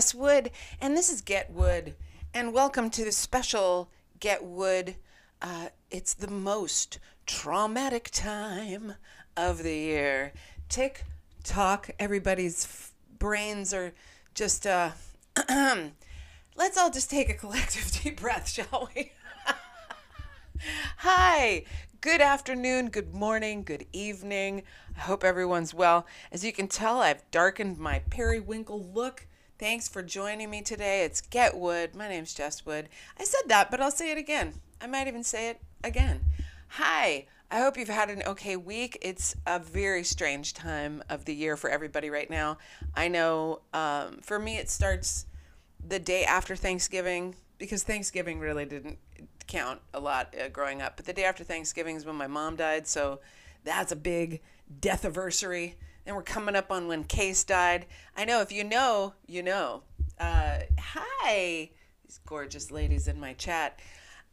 Jess Wood, and this is Get Wood, and welcome to the special Get Wood. Uh, it's the most traumatic time of the year. Tick tock, everybody's f- brains are just. Uh, let's all just take a collective deep breath, shall we? Hi, good afternoon, good morning, good evening. I hope everyone's well. As you can tell, I've darkened my periwinkle look Thanks for joining me today. It's Get Wood. My name's Jess Wood. I said that, but I'll say it again. I might even say it again. Hi. I hope you've had an okay week. It's a very strange time of the year for everybody right now. I know um, for me, it starts the day after Thanksgiving because Thanksgiving really didn't count a lot uh, growing up. But the day after Thanksgiving is when my mom died. So that's a big death anniversary and we're coming up on when Case died. I know if you know, you know. Uh, hi, these gorgeous ladies in my chat.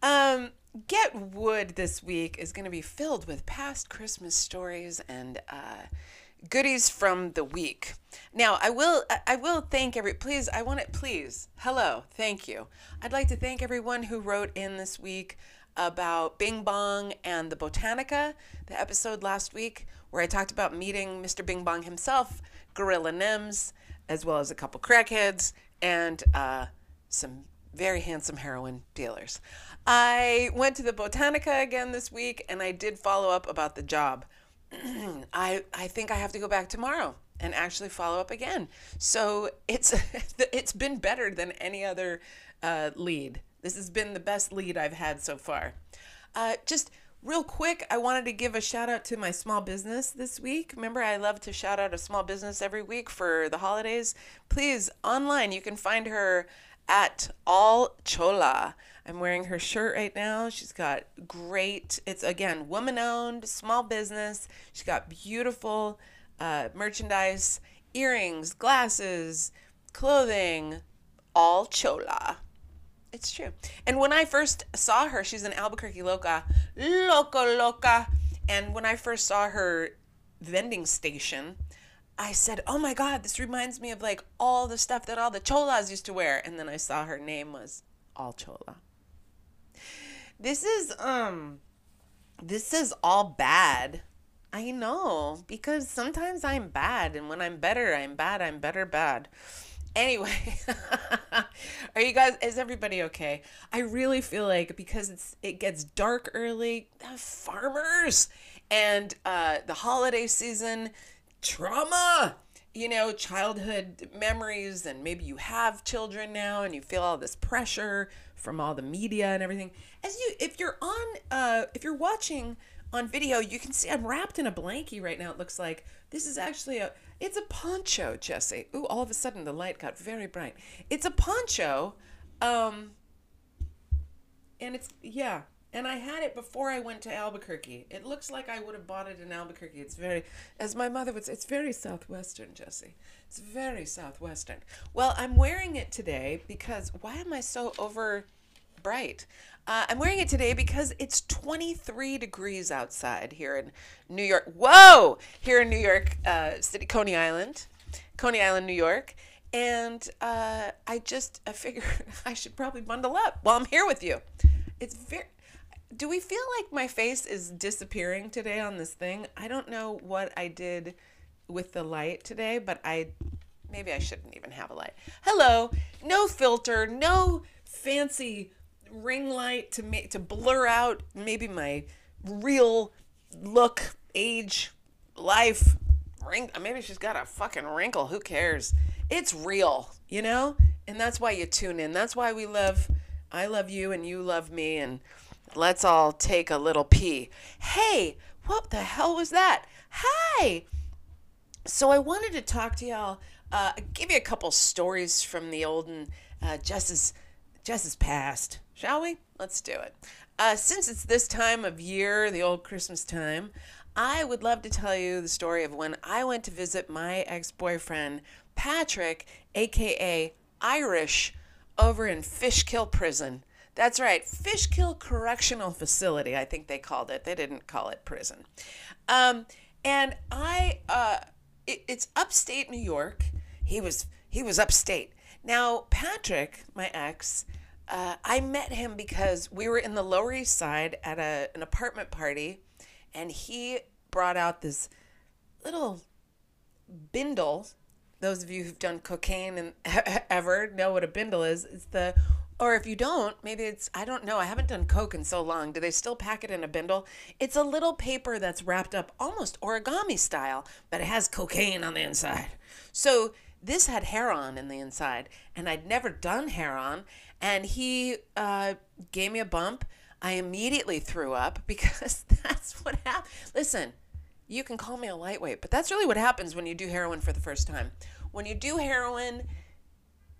Um, Get Wood this week is going to be filled with past Christmas stories and uh, goodies from the week. Now, I will I will thank every please I want it please. Hello, thank you. I'd like to thank everyone who wrote in this week about Bing Bong and the Botanica, the episode last week where I talked about meeting Mr. Bing Bong himself, Gorilla Nems, as well as a couple crackheads and uh, some very handsome heroin dealers. I went to the Botanica again this week and I did follow up about the job. I I think I have to go back tomorrow and actually follow up again. So it's it's been better than any other uh, lead. This has been the best lead I've had so far. Uh, just Real quick, I wanted to give a shout out to my small business this week. Remember, I love to shout out a small business every week for the holidays. Please, online, you can find her at All Chola. I'm wearing her shirt right now. She's got great, it's again, woman owned, small business. She's got beautiful uh, merchandise, earrings, glasses, clothing, all Chola. It's true. And when I first saw her, she's an Albuquerque loca, loco loca. And when I first saw her vending station, I said, "Oh my God, this reminds me of like all the stuff that all the cholas used to wear." And then I saw her name was All Chola. This is um, this is all bad. I know because sometimes I'm bad, and when I'm better, I'm bad. I'm better bad. Anyway, are you guys? Is everybody okay? I really feel like because it's it gets dark early, the farmers and uh, the holiday season, trauma. You know, childhood memories, and maybe you have children now, and you feel all this pressure from all the media and everything. As you, if you're on, uh, if you're watching on video, you can see I'm wrapped in a blankie right now. It looks like this is actually a it's a poncho, Jesse. Ooh, all of a sudden the light got very bright. It's a poncho. Um, and it's, yeah. And I had it before I went to Albuquerque. It looks like I would have bought it in Albuquerque. It's very, as my mother would say, it's very southwestern, Jesse. It's very southwestern. Well, I'm wearing it today because why am I so over bright? Uh, I'm wearing it today because it's 23 degrees outside here in New York. Whoa! Here in New York uh, City, Coney Island, Coney Island, New York. And uh, I just I figure I should probably bundle up while I'm here with you. It's very. Do we feel like my face is disappearing today on this thing? I don't know what I did with the light today, but I maybe I shouldn't even have a light. Hello, no filter, no fancy ring light to make to blur out maybe my real look, age, life. Ring maybe she's got a fucking wrinkle. Who cares? It's real, you know? And that's why you tune in. That's why we love I love you and you love me and let's all take a little pee. Hey, what the hell was that? Hi. So I wanted to talk to y'all, uh, give you a couple stories from the olden uh, Jess's Jess's past. Shall we? Let's do it. Uh, since it's this time of year, the old Christmas time, I would love to tell you the story of when I went to visit my ex boyfriend, Patrick, aka Irish, over in Fishkill Prison. That's right, Fishkill Correctional Facility, I think they called it. They didn't call it prison. Um, and I, uh, it, it's upstate New York. He was he was upstate. Now, Patrick, my ex, uh, I met him because we were in the Lower East Side at a, an apartment party, and he brought out this little bindle. Those of you who've done cocaine and ever know what a bindle is. It's the, or if you don't, maybe it's, I don't know. I haven't done coke in so long. Do they still pack it in a bindle? It's a little paper that's wrapped up almost origami style, but it has cocaine on the inside. So this had heroin in the inside, and I'd never done heroin. And he uh, gave me a bump. I immediately threw up because that's what happened. Listen, you can call me a lightweight, but that's really what happens when you do heroin for the first time. When you do heroin,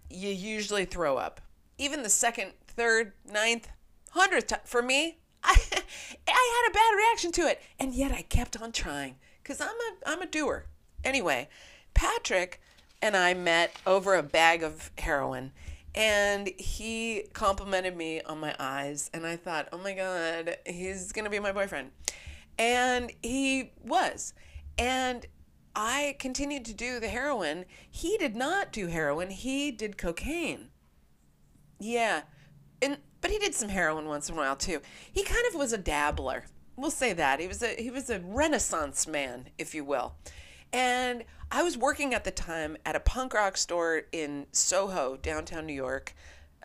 you usually throw up. Even the second, third, ninth, hundredth time. For me, I, I had a bad reaction to it, and yet I kept on trying because I'm a I'm a doer. Anyway, Patrick and I met over a bag of heroin, and he complimented me on my eyes, and I thought, oh my god, he's gonna be my boyfriend. And he was. And I continued to do the heroin. He did not do heroin, he did cocaine. Yeah. And but he did some heroin once in a while too. He kind of was a dabbler. We'll say that. He was a he was a renaissance man, if you will. And I was working at the time at a punk rock store in Soho, downtown New York,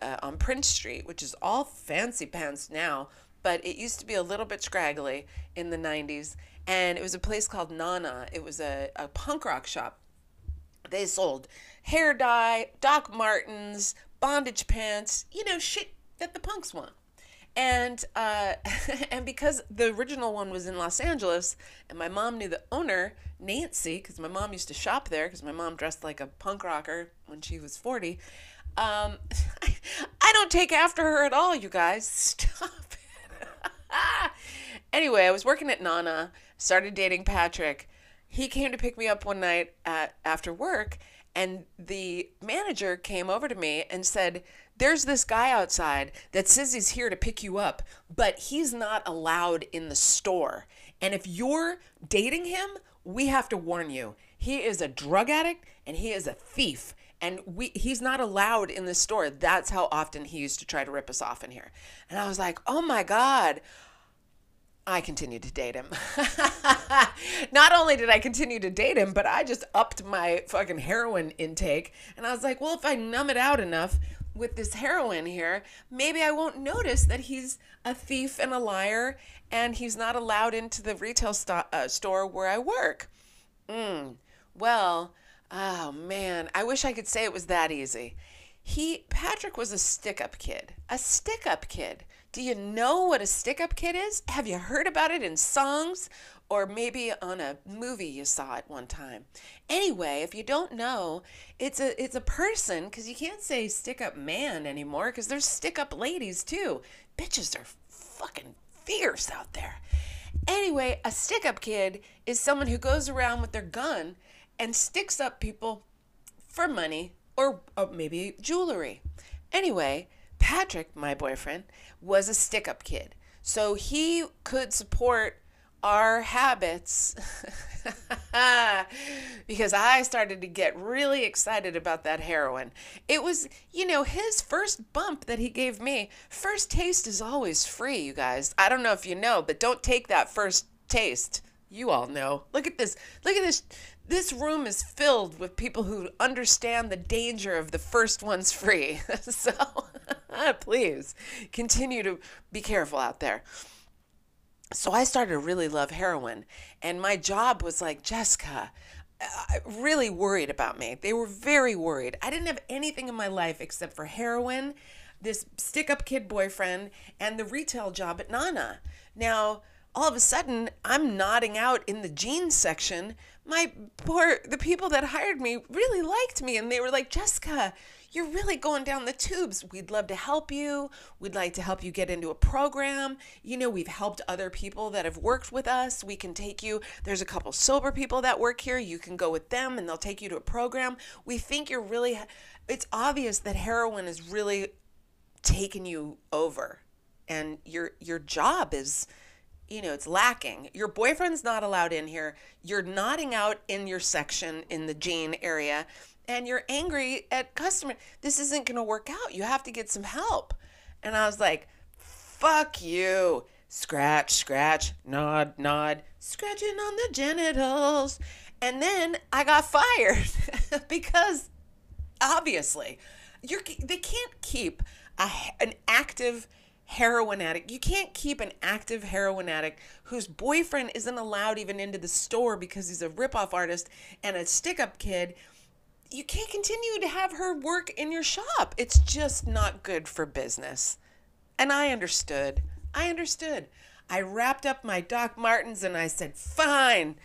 uh, on Prince Street, which is all fancy pants now, but it used to be a little bit scraggly in the 90s. And it was a place called Nana. It was a, a punk rock shop. They sold hair dye, Doc Martens, bondage pants, you know, shit that the punks want. And uh, and because the original one was in Los Angeles, and my mom knew the owner, Nancy, because my mom used to shop there, because my mom dressed like a punk rocker when she was forty. Um, I don't take after her at all, you guys. Stop anyway, I was working at Nana, started dating Patrick. He came to pick me up one night at after work, and the manager came over to me and said, There's this guy outside that says he's here to pick you up, but he's not allowed in the store. And if you're dating him, we have to warn you. He is a drug addict and he is a thief and we he's not allowed in the store. That's how often he used to try to rip us off in here. And I was like, "Oh my god." I continued to date him. Not only did I continue to date him, but I just upped my fucking heroin intake. And I was like, well, if I numb it out enough with this heroin here, maybe I won't notice that he's a thief and a liar and he's not allowed into the retail st- uh, store where I work. Mm. Well, oh man, I wish I could say it was that easy. He, Patrick was a stick up kid, a stick up kid do you know what a stick up kid is? Have you heard about it in songs or maybe on a movie you saw it one time? Anyway, if you don't know, it's a it's a person cuz you can't say stick up man anymore cuz there's stick up ladies too. Bitches are fucking fierce out there. Anyway, a stick up kid is someone who goes around with their gun and sticks up people for money or, or maybe jewelry. Anyway, Patrick, my boyfriend, was a stick up kid. So he could support our habits because I started to get really excited about that heroin. It was, you know, his first bump that he gave me. First taste is always free, you guys. I don't know if you know, but don't take that first taste. You all know. Look at this. Look at this this room is filled with people who understand the danger of the first one's free. so please continue to be careful out there. So I started to really love heroin, and my job was like, Jessica, uh, really worried about me. They were very worried. I didn't have anything in my life except for heroin, this stick up kid boyfriend, and the retail job at Nana. Now, all of a sudden, I'm nodding out in the jeans section my poor the people that hired me really liked me and they were like jessica you're really going down the tubes we'd love to help you we'd like to help you get into a program you know we've helped other people that have worked with us we can take you there's a couple sober people that work here you can go with them and they'll take you to a program we think you're really it's obvious that heroin is really taking you over and your your job is you know, it's lacking. Your boyfriend's not allowed in here. You're nodding out in your section in the jean area. And you're angry at customer. This isn't going to work out. You have to get some help. And I was like, fuck you. Scratch, scratch, nod, nod, scratching on the genitals. And then I got fired because obviously you're, they can't keep a, an active heroin addict. You can't keep an active heroin addict whose boyfriend isn't allowed even into the store because he's a ripoff artist and a stick up kid. You can't continue to have her work in your shop. It's just not good for business. And I understood. I understood. I wrapped up my Doc Martens and I said, fine,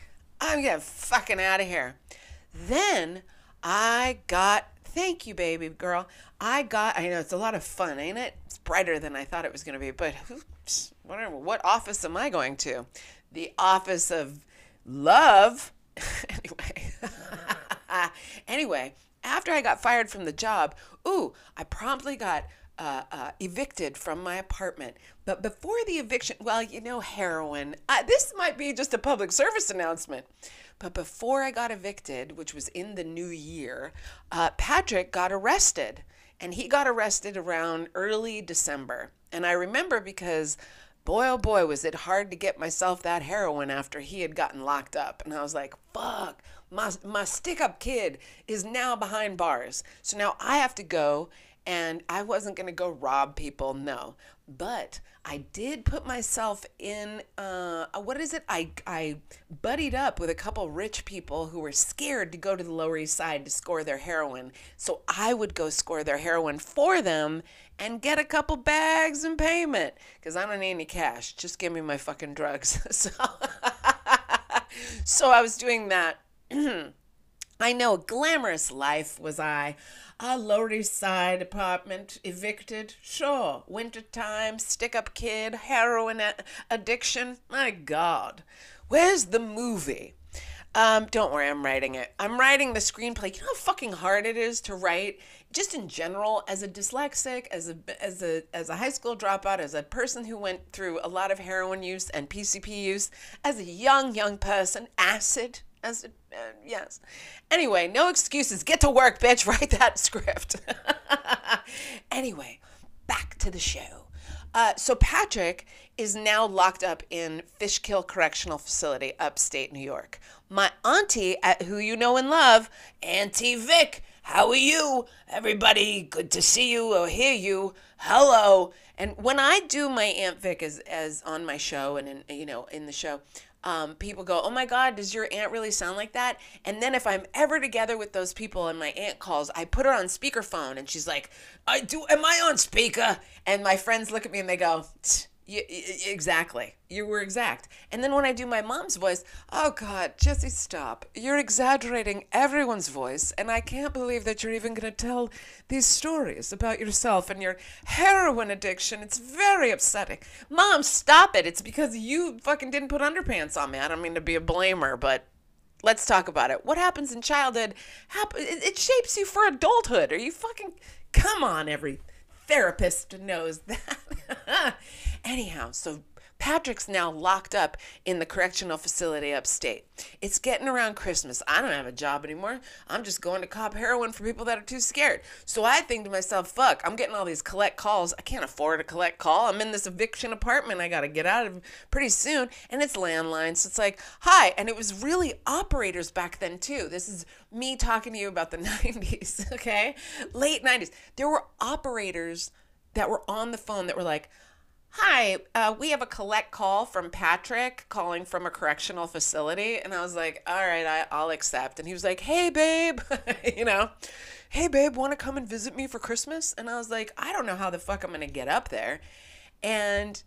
I'm getting fucking out of here. Then I got, thank you, baby girl. I got, I know it's a lot of fun, ain't it? It's brighter than I thought it was going to be, but oops, whatever. What office am I going to? The office of love. anyway. anyway, after I got fired from the job, ooh, I promptly got uh, uh, evicted from my apartment. But before the eviction, well, you know, heroin. Uh, this might be just a public service announcement. But before I got evicted, which was in the new year, uh, Patrick got arrested. And he got arrested around early December. And I remember because boy, oh boy, was it hard to get myself that heroin after he had gotten locked up. And I was like, fuck, my, my stick up kid is now behind bars. So now I have to go and I wasn't going to go rob people, no. But I did put myself in, uh, what is it? I, I buddied up with a couple rich people who were scared to go to the Lower East Side to score their heroin. So I would go score their heroin for them and get a couple bags in payment because I don't need any cash. Just give me my fucking drugs. so, so I was doing that. I know, a glamorous life was I. A Lower East Side apartment, evicted, sure. winter time, stick up kid, heroin addiction. My God. Where's the movie? Um, don't worry, I'm writing it. I'm writing the screenplay. You know how fucking hard it is to write, just in general, as a dyslexic, as a as a as a high school dropout, as a person who went through a lot of heroin use and PCP use, as a young young person, acid, as uh, yes. Anyway, no excuses. Get to work, bitch. Write that script. anyway, back to the show. Uh, so Patrick is now locked up in Fishkill Correctional Facility, upstate New York. My auntie, at, who you know and love, Auntie Vic. How are you? Everybody, good to see you or hear you. Hello. And when I do my Aunt Vic as, as on my show and in, you know in the show, um, people go, "Oh my God, does your aunt really sound like that?" And then if I'm ever together with those people and my aunt calls, I put her on speakerphone and she's like, "I do. Am I on speaker?" And my friends look at me and they go. Yeah, exactly. You were exact. And then when I do my mom's voice, oh God, Jesse, stop. You're exaggerating everyone's voice, and I can't believe that you're even going to tell these stories about yourself and your heroin addiction. It's very upsetting. Mom, stop it. It's because you fucking didn't put underpants on me. I don't mean to be a blamer, but let's talk about it. What happens in childhood, it shapes you for adulthood. Are you fucking. Come on, every therapist knows that. Anyhow, so Patrick's now locked up in the correctional facility upstate. It's getting around Christmas. I don't have a job anymore. I'm just going to cop heroin for people that are too scared. So I think to myself, fuck, I'm getting all these collect calls. I can't afford a collect call. I'm in this eviction apartment I got to get out of pretty soon. And it's landline. So it's like, hi. And it was really operators back then, too. This is me talking to you about the 90s, okay? Late 90s. There were operators that were on the phone that were like, Hi, uh, we have a collect call from Patrick calling from a correctional facility. And I was like, All right, I, I'll accept. And he was like, Hey, babe, you know, hey, babe, want to come and visit me for Christmas? And I was like, I don't know how the fuck I'm going to get up there. And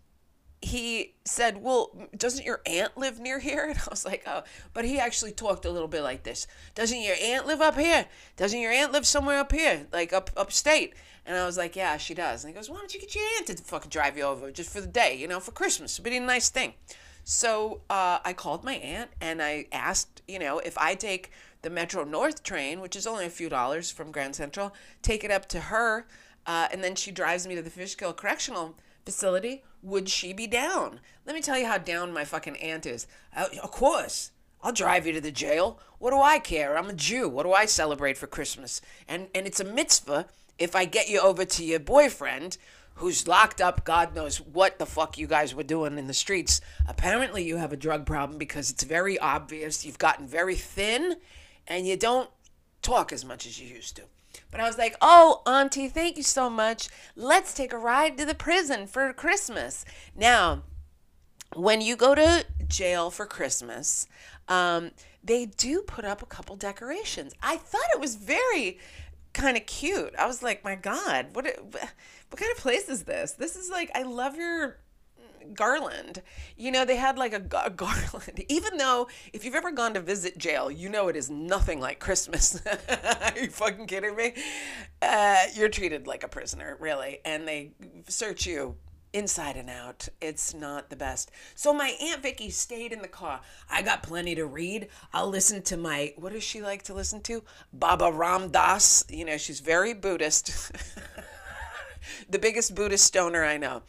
he said, Well, doesn't your aunt live near here? And I was like, Oh, but he actually talked a little bit like this. Doesn't your aunt live up here? Doesn't your aunt live somewhere up here, like up upstate? And I was like, yeah, she does. And he goes, why don't you get your aunt to fucking drive you over just for the day, you know, for Christmas? It'd be a nice thing. So uh, I called my aunt and I asked, you know, if I take the Metro North train, which is only a few dollars from Grand Central, take it up to her, uh, and then she drives me to the Fishkill Correctional Facility, would she be down? Let me tell you how down my fucking aunt is. Uh, of course. I'll drive you to the jail. What do I care? I'm a Jew. What do I celebrate for Christmas? And and it's a mitzvah if I get you over to your boyfriend who's locked up, God knows what the fuck you guys were doing in the streets. Apparently you have a drug problem because it's very obvious. You've gotten very thin and you don't talk as much as you used to. But I was like, oh, Auntie, thank you so much. Let's take a ride to the prison for Christmas. Now, when you go to jail for Christmas, um, they do put up a couple decorations. I thought it was very kind of cute. I was like, my God, what, what kind of place is this? This is like, I love your garland. You know, they had like a, a, garland. Even though, if you've ever gone to visit jail, you know it is nothing like Christmas. Are you fucking kidding me? Uh, you're treated like a prisoner, really, and they search you inside and out. It's not the best. So my aunt Vicky stayed in the car. I got plenty to read. I'll listen to my what does she like to listen to? Baba Ram Dass. You know, she's very Buddhist. the biggest Buddhist stoner I know.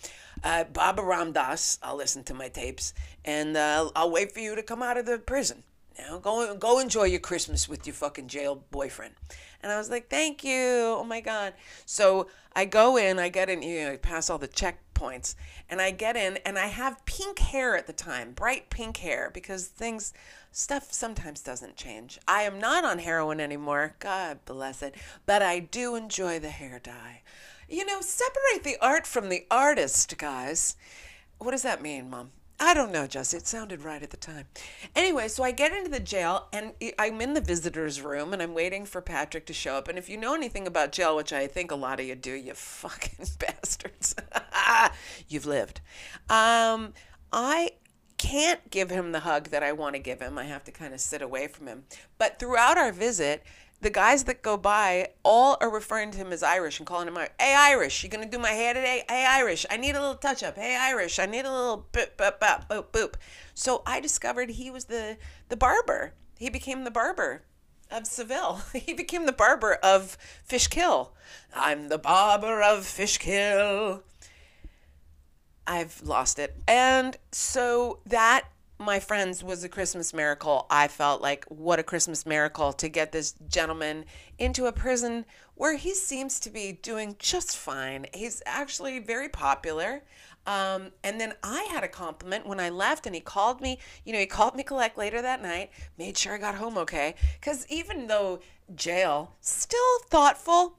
Uh, Baba Ram Dass. I'll listen to my tapes, and uh, I'll wait for you to come out of the prison. Now go go enjoy your Christmas with your fucking jail boyfriend. And I was like, thank you. Oh my God. So I go in, I get in, you know, I pass all the checkpoints, and I get in, and I have pink hair at the time, bright pink hair, because things, stuff sometimes doesn't change. I am not on heroin anymore. God bless it. But I do enjoy the hair dye. You know, separate the art from the artist, guys. What does that mean, Mom? I don't know, Jesse. It sounded right at the time. Anyway, so I get into the jail and I'm in the visitor's room and I'm waiting for Patrick to show up. And if you know anything about jail, which I think a lot of you do, you fucking bastards, you've lived. Um, I can't give him the hug that I want to give him. I have to kind of sit away from him. But throughout our visit, the guys that go by all are referring to him as Irish and calling him Hey Irish, you gonna do my hair today? Hey Irish, I need a little touch up. Hey Irish, I need a little boop boop boop boop boop. So I discovered he was the the barber. He became the barber of Seville. He became the barber of Fishkill. I'm the barber of Fishkill. I've lost it. And so that my friends was a Christmas miracle. I felt like what a Christmas miracle to get this gentleman into a prison where he seems to be doing just fine. He's actually very popular. Um, and then I had a compliment when I left, and he called me. You know, he called me collect later that night, made sure I got home okay. Because even though jail, still thoughtful.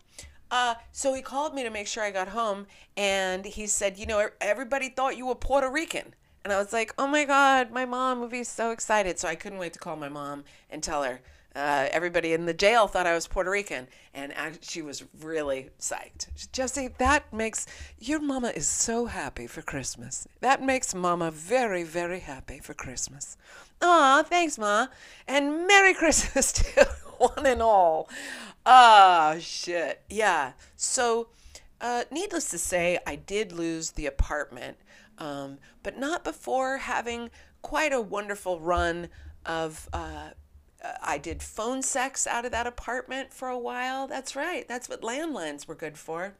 Uh, so he called me to make sure I got home, and he said, You know, everybody thought you were Puerto Rican. And I was like, oh my God, my mom would be so excited. So I couldn't wait to call my mom and tell her. Uh, everybody in the jail thought I was Puerto Rican, and she was really psyched. Jesse, that makes your mama is so happy for Christmas. That makes mama very, very happy for Christmas. Aw, thanks, ma, and Merry Christmas to one and all. Ah, shit, yeah. So, uh, needless to say, I did lose the apartment um, but not before having quite a wonderful run of. Uh, I did phone sex out of that apartment for a while. That's right. That's what landlines were good for.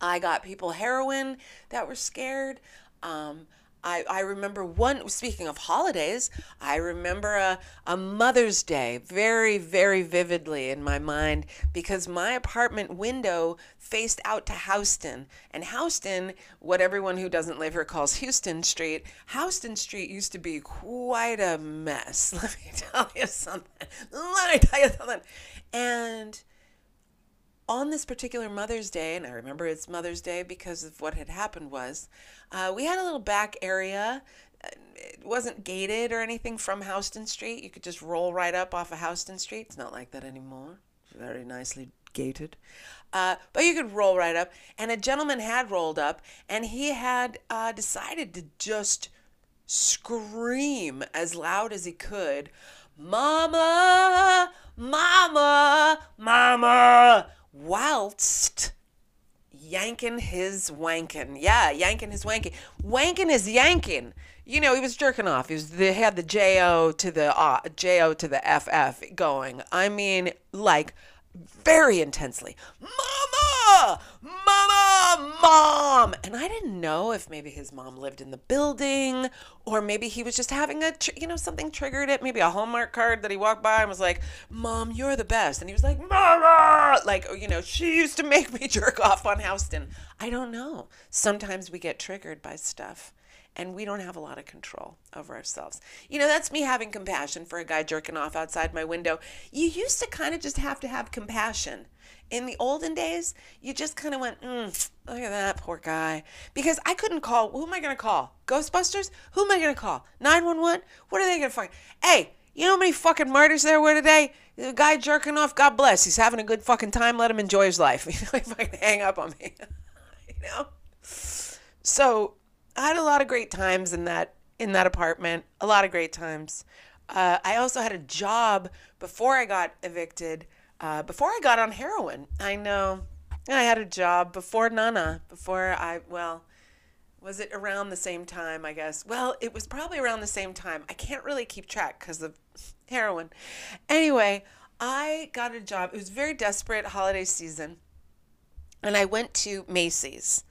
I got people heroin that were scared. Um, I, I remember one, speaking of holidays, I remember a, a Mother's Day very, very vividly in my mind because my apartment window faced out to Houston. And Houston, what everyone who doesn't live here calls Houston Street, Houston Street used to be quite a mess. Let me tell you something. Let me tell you something. And on this particular Mother's Day, and I remember it's Mother's Day because of what had happened was, uh, we had a little back area. It wasn't gated or anything from Houston Street. You could just roll right up off of Houston Street. It's not like that anymore. Very nicely gated. Uh, but you could roll right up. And a gentleman had rolled up, and he had uh, decided to just scream as loud as he could, Mama! Mama! Mama! Whilst yanking his wanking. Yeah, yanking his wanking. Wanking is yanking. You know, he was jerking off. He was the, had the J O to the uh, J O to the F F going. I mean, like very intensely. Mama, mama, mom, and I didn't know if maybe his mom lived in the building or maybe he was just having a, you know, something triggered it. Maybe a Hallmark card that he walked by and was like, Mom, you're the best. And he was like, Mama! Like, you know, she used to make me jerk off on Houston. I don't know. Sometimes we get triggered by stuff and we don't have a lot of control over ourselves. You know, that's me having compassion for a guy jerking off outside my window. You used to kind of just have to have compassion in the olden days, you just kind of went, mm, look at that poor guy. Because I couldn't call. Who am I going to call? Ghostbusters? Who am I going to call? 911? What are they going to find? Hey, you know how many fucking martyrs there were today? The guy jerking off, God bless. He's having a good fucking time. Let him enjoy his life. You know, if I can hang up on me. you know? So I had a lot of great times in that in that apartment. A lot of great times. Uh, I also had a job before I got evicted uh, before I got on heroin. I know I had a job before Nana, before I, well, was it around the same time, I guess? Well, it was probably around the same time. I can't really keep track because of heroin. Anyway, I got a job. It was very desperate holiday season. And I went to Macy's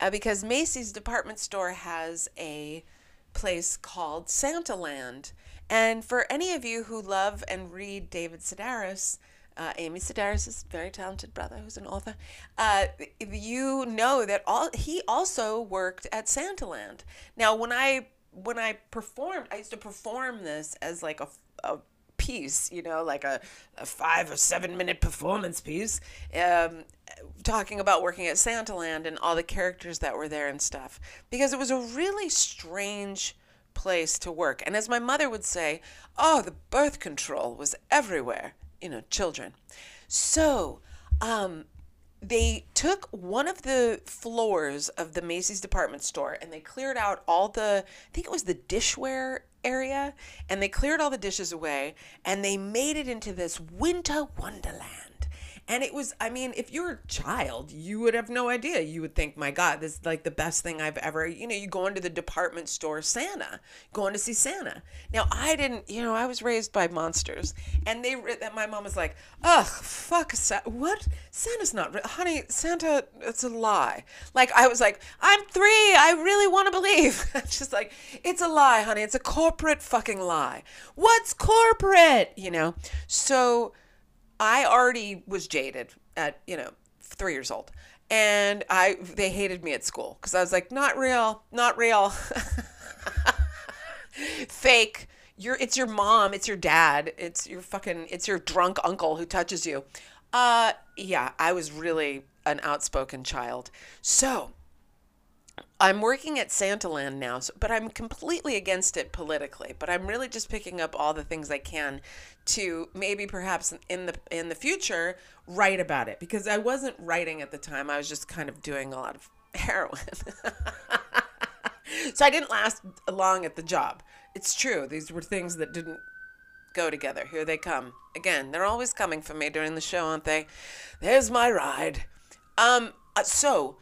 uh, because Macy's department store has a place called Santaland. And for any of you who love and read David Sedaris, uh, Amy Sedaris' very talented brother, who's an author, uh, you know that all he also worked at Santaland. Now, when I when I performed, I used to perform this as like a, a piece, you know, like a, a five or seven minute performance piece, um, talking about working at Santaland and all the characters that were there and stuff, because it was a really strange place to work. And as my mother would say, oh, the birth control was everywhere you know, children. So, um, they took one of the floors of the Macy's department store and they cleared out all the, I think it was the dishware area, and they cleared all the dishes away and they made it into this winter wonderland. And it was, I mean, if you're a child, you would have no idea. You would think, my God, this is like the best thing I've ever, you know, you go into the department store, Santa, going to see Santa. Now, I didn't, you know, I was raised by monsters. And they, that my mom was like, ugh, fuck, what? Santa's not, honey, Santa, it's a lie. Like, I was like, I'm three, I really want to believe. Just like, it's a lie, honey, it's a corporate fucking lie. What's corporate? You know? So, I already was jaded at, you know, three years old. And I they hated me at school because I was like, not real, not real. Fake. You're it's your mom, it's your dad, it's your fucking it's your drunk uncle who touches you. Uh yeah, I was really an outspoken child. So I'm working at Santaland now, but I'm completely against it politically. But I'm really just picking up all the things I can to maybe perhaps in the in the future write about it because I wasn't writing at the time. I was just kind of doing a lot of heroin. so I didn't last long at the job. It's true. These were things that didn't go together. Here they come. Again, they're always coming for me during the show, aren't they? There's my ride. Um uh, so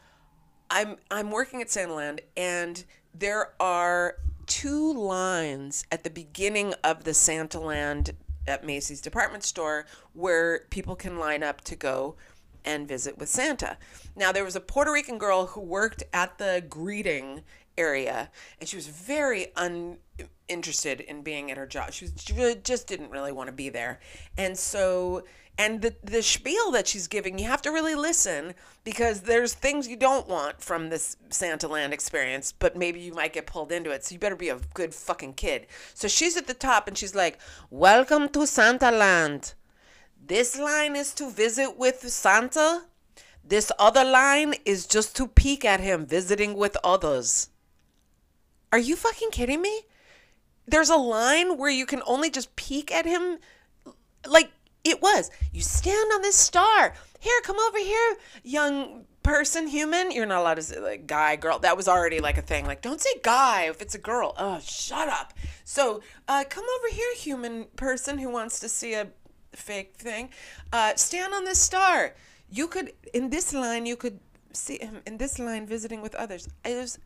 I'm I'm working at Santaland and there are two lines at the beginning of the Santaland at Macy's department store where people can line up to go and visit with Santa. Now there was a Puerto Rican girl who worked at the greeting area and she was very uninterested in being at her job. She, was, she just didn't really want to be there. And so and the the spiel that she's giving you have to really listen because there's things you don't want from this Santa Land experience but maybe you might get pulled into it. So you better be a good fucking kid. So she's at the top and she's like welcome to Santa Land. this line is to visit with Santa. This other line is just to peek at him visiting with others. Are you fucking kidding me? There's a line where you can only just peek at him like it was. You stand on this star. Here, come over here, young person, human. You're not allowed to say like guy, girl. That was already like a thing. Like, don't say guy if it's a girl. Oh, shut up. So, uh, come over here, human person who wants to see a fake thing. Uh, stand on this star. You could, in this line, you could see him in this line visiting with others. It was,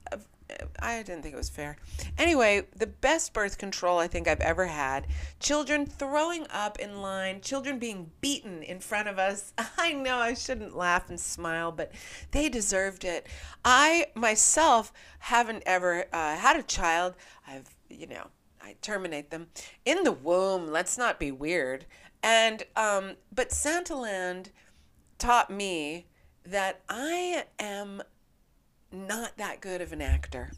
I didn't think it was fair. Anyway, the best birth control I think I've ever had. Children throwing up in line, children being beaten in front of us. I know I shouldn't laugh and smile, but they deserved it. I myself haven't ever uh, had a child. I've, you know, I terminate them in the womb. Let's not be weird. And um, but Santaland taught me that I am not that good of an actor.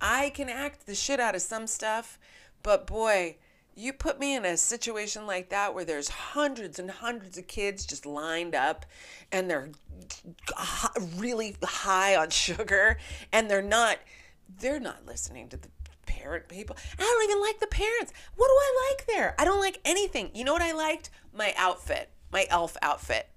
I can act the shit out of some stuff, but boy, you put me in a situation like that where there's hundreds and hundreds of kids just lined up and they're really high on sugar and they're not they're not listening to the parent people. I don't even like the parents. What do I like there? I don't like anything. You know what I liked? My outfit, my elf outfit.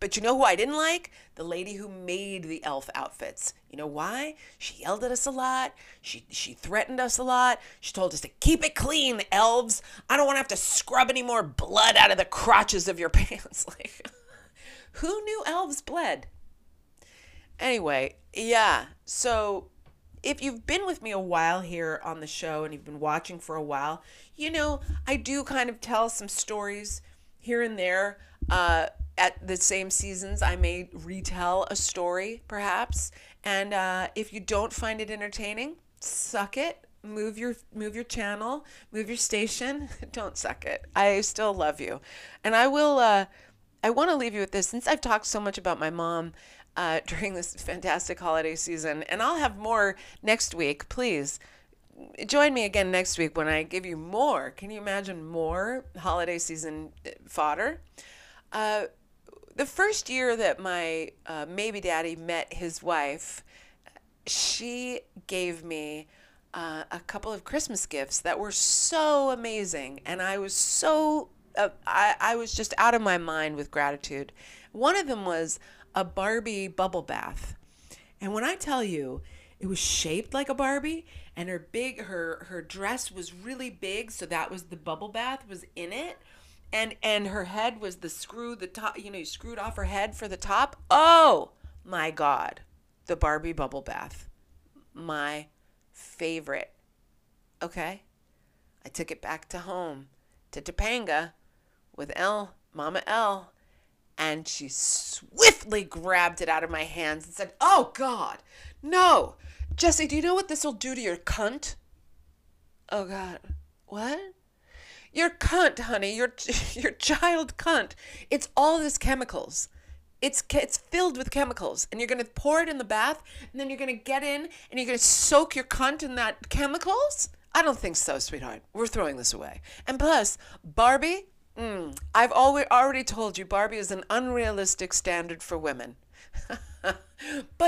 But you know who I didn't like? The lady who made the elf outfits. You know why? She yelled at us a lot. She she threatened us a lot. She told us to keep it clean, elves. I don't want to have to scrub any more blood out of the crotches of your pants. like who knew elves bled? Anyway, yeah. So if you've been with me a while here on the show and you've been watching for a while, you know, I do kind of tell some stories here and there. Uh, at the same seasons, I may retell a story, perhaps. And uh, if you don't find it entertaining, suck it. Move your move your channel, move your station. don't suck it. I still love you, and I will. Uh, I want to leave you with this. Since I've talked so much about my mom uh, during this fantastic holiday season, and I'll have more next week. Please join me again next week when I give you more. Can you imagine more holiday season uh, fodder? Uh, the first year that my uh, maybe daddy met his wife, she gave me uh, a couple of Christmas gifts that were so amazing, and I was so uh, I, I was just out of my mind with gratitude. One of them was a Barbie bubble bath, and when I tell you, it was shaped like a Barbie, and her big her her dress was really big, so that was the bubble bath was in it and and her head was the screw the top you know you screwed off her head for the top? Oh my god. The barbie bubble bath. My favorite. Okay. I took it back to home to topanga with l mama l and she swiftly grabbed it out of my hands and said oh god. No. Jesse do you know what this will do to your cunt? Oh god. What your cunt, honey, your your child cunt. It's all this chemicals. It's it's filled with chemicals, and you're gonna pour it in the bath, and then you're gonna get in, and you're gonna soak your cunt in that chemicals. I don't think so, sweetheart. We're throwing this away. And plus, Barbie. Mm, I've always already told you, Barbie is an unrealistic standard for women. but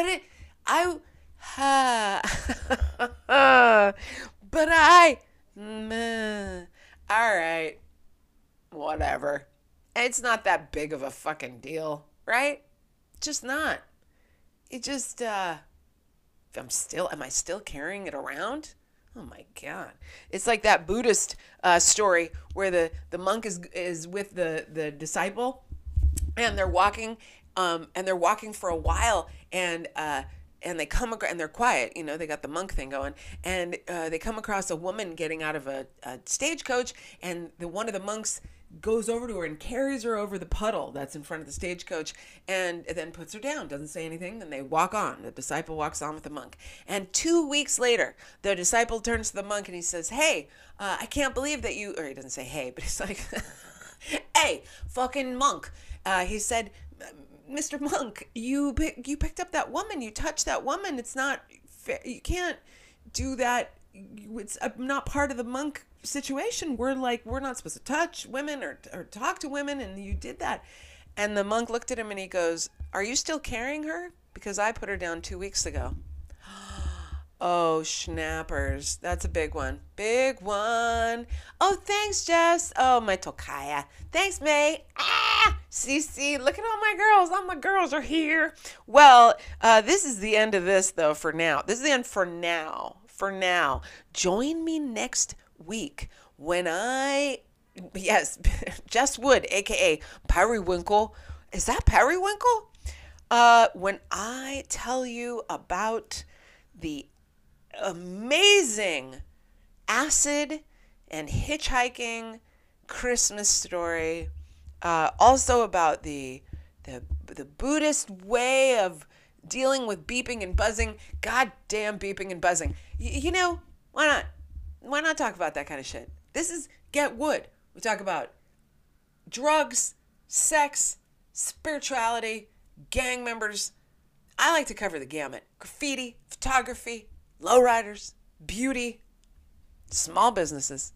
it, I, ha, but I. Mm, all right, whatever. It's not that big of a fucking deal, right? Just not. It just, uh, I'm still, am I still carrying it around? Oh my God. It's like that Buddhist uh, story where the, the monk is, is with the, the disciple and they're walking, um, and they're walking for a while and, uh, and they come across and they're quiet you know they got the monk thing going and uh, they come across a woman getting out of a, a stagecoach and the one of the monks goes over to her and carries her over the puddle that's in front of the stagecoach and then puts her down doesn't say anything then they walk on. The disciple walks on with the monk. And two weeks later the disciple turns to the monk and he says hey uh, i can't believe that you or he doesn't say hey but he's like hey fucking monk. Uh, he said Mr. Monk, you pick, you picked up that woman. You touched that woman. It's not fair. You can't do that. It's uh, not part of the monk situation. We're like we're not supposed to touch women or or talk to women, and you did that. And the monk looked at him and he goes, "Are you still carrying her? Because I put her down two weeks ago." Oh, schnappers. That's a big one. Big one. Oh, thanks, Jess. Oh, my Tokaya. Thanks, May. Ah, CC. Look at all my girls. All my girls are here. Well, uh, this is the end of this, though, for now. This is the end for now. For now. Join me next week when I. Yes, Jess Wood, aka Periwinkle. Is that Periwinkle? Uh, when I tell you about the amazing acid and hitchhiking Christmas story. Uh, also about the the the Buddhist way of dealing with beeping and buzzing. Goddamn beeping and buzzing. Y- you know why not? Why not talk about that kind of shit? This is Get Wood. We talk about drugs, sex, spirituality, gang members. I like to cover the gamut graffiti, photography, lowriders, beauty, small businesses.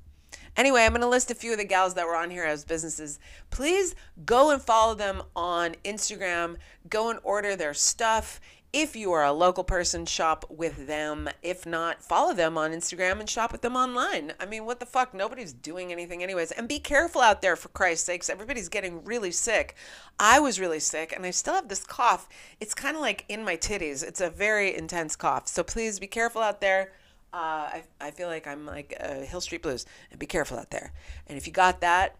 Anyway, I'm going to list a few of the gals that were on here as businesses. Please go and follow them on Instagram. Go and order their stuff. If you are a local person, shop with them. If not, follow them on Instagram and shop with them online. I mean, what the fuck? Nobody's doing anything, anyways. And be careful out there, for Christ's sakes. Everybody's getting really sick. I was really sick, and I still have this cough. It's kind of like in my titties. It's a very intense cough. So please be careful out there. Uh, I, I feel like I'm like uh, Hill Street Blues. And be careful out there. And if you got that,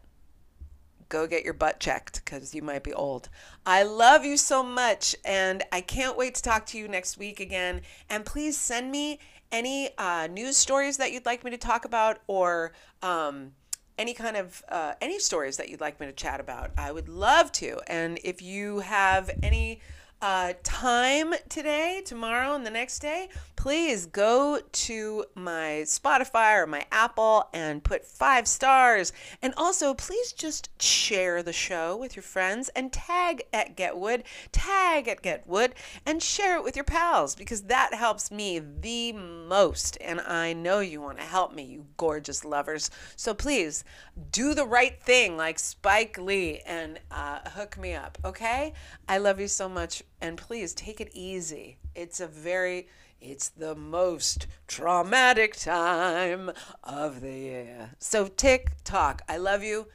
go get your butt checked because you might be old. I love you so much, and I can't wait to talk to you next week again. And please send me any uh, news stories that you'd like me to talk about or. Um, any kind of uh, any stories that you'd like me to chat about i would love to and if you have any uh, time today, tomorrow, and the next day, please go to my Spotify or my Apple and put five stars. And also, please just share the show with your friends and tag at Getwood, tag at Getwood, and share it with your pals because that helps me the most. And I know you want to help me, you gorgeous lovers. So please do the right thing like Spike Lee and uh, hook me up, okay? I love you so much and please take it easy. It's a very it's the most traumatic time of the year. So tick tock. I love you.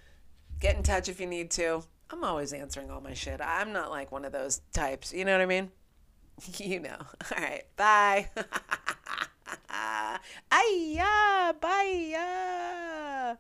Get in touch if you need to. I'm always answering all my shit. I'm not like one of those types. You know what I mean? You know. All right. Bye. Aya. Bye.